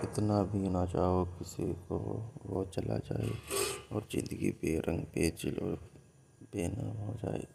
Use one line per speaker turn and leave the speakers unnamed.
कितना भी ना चाहो किसी को, वो चला जाए और ज़िंदगी बेरंग बेजिलो बेनाम हो जाए।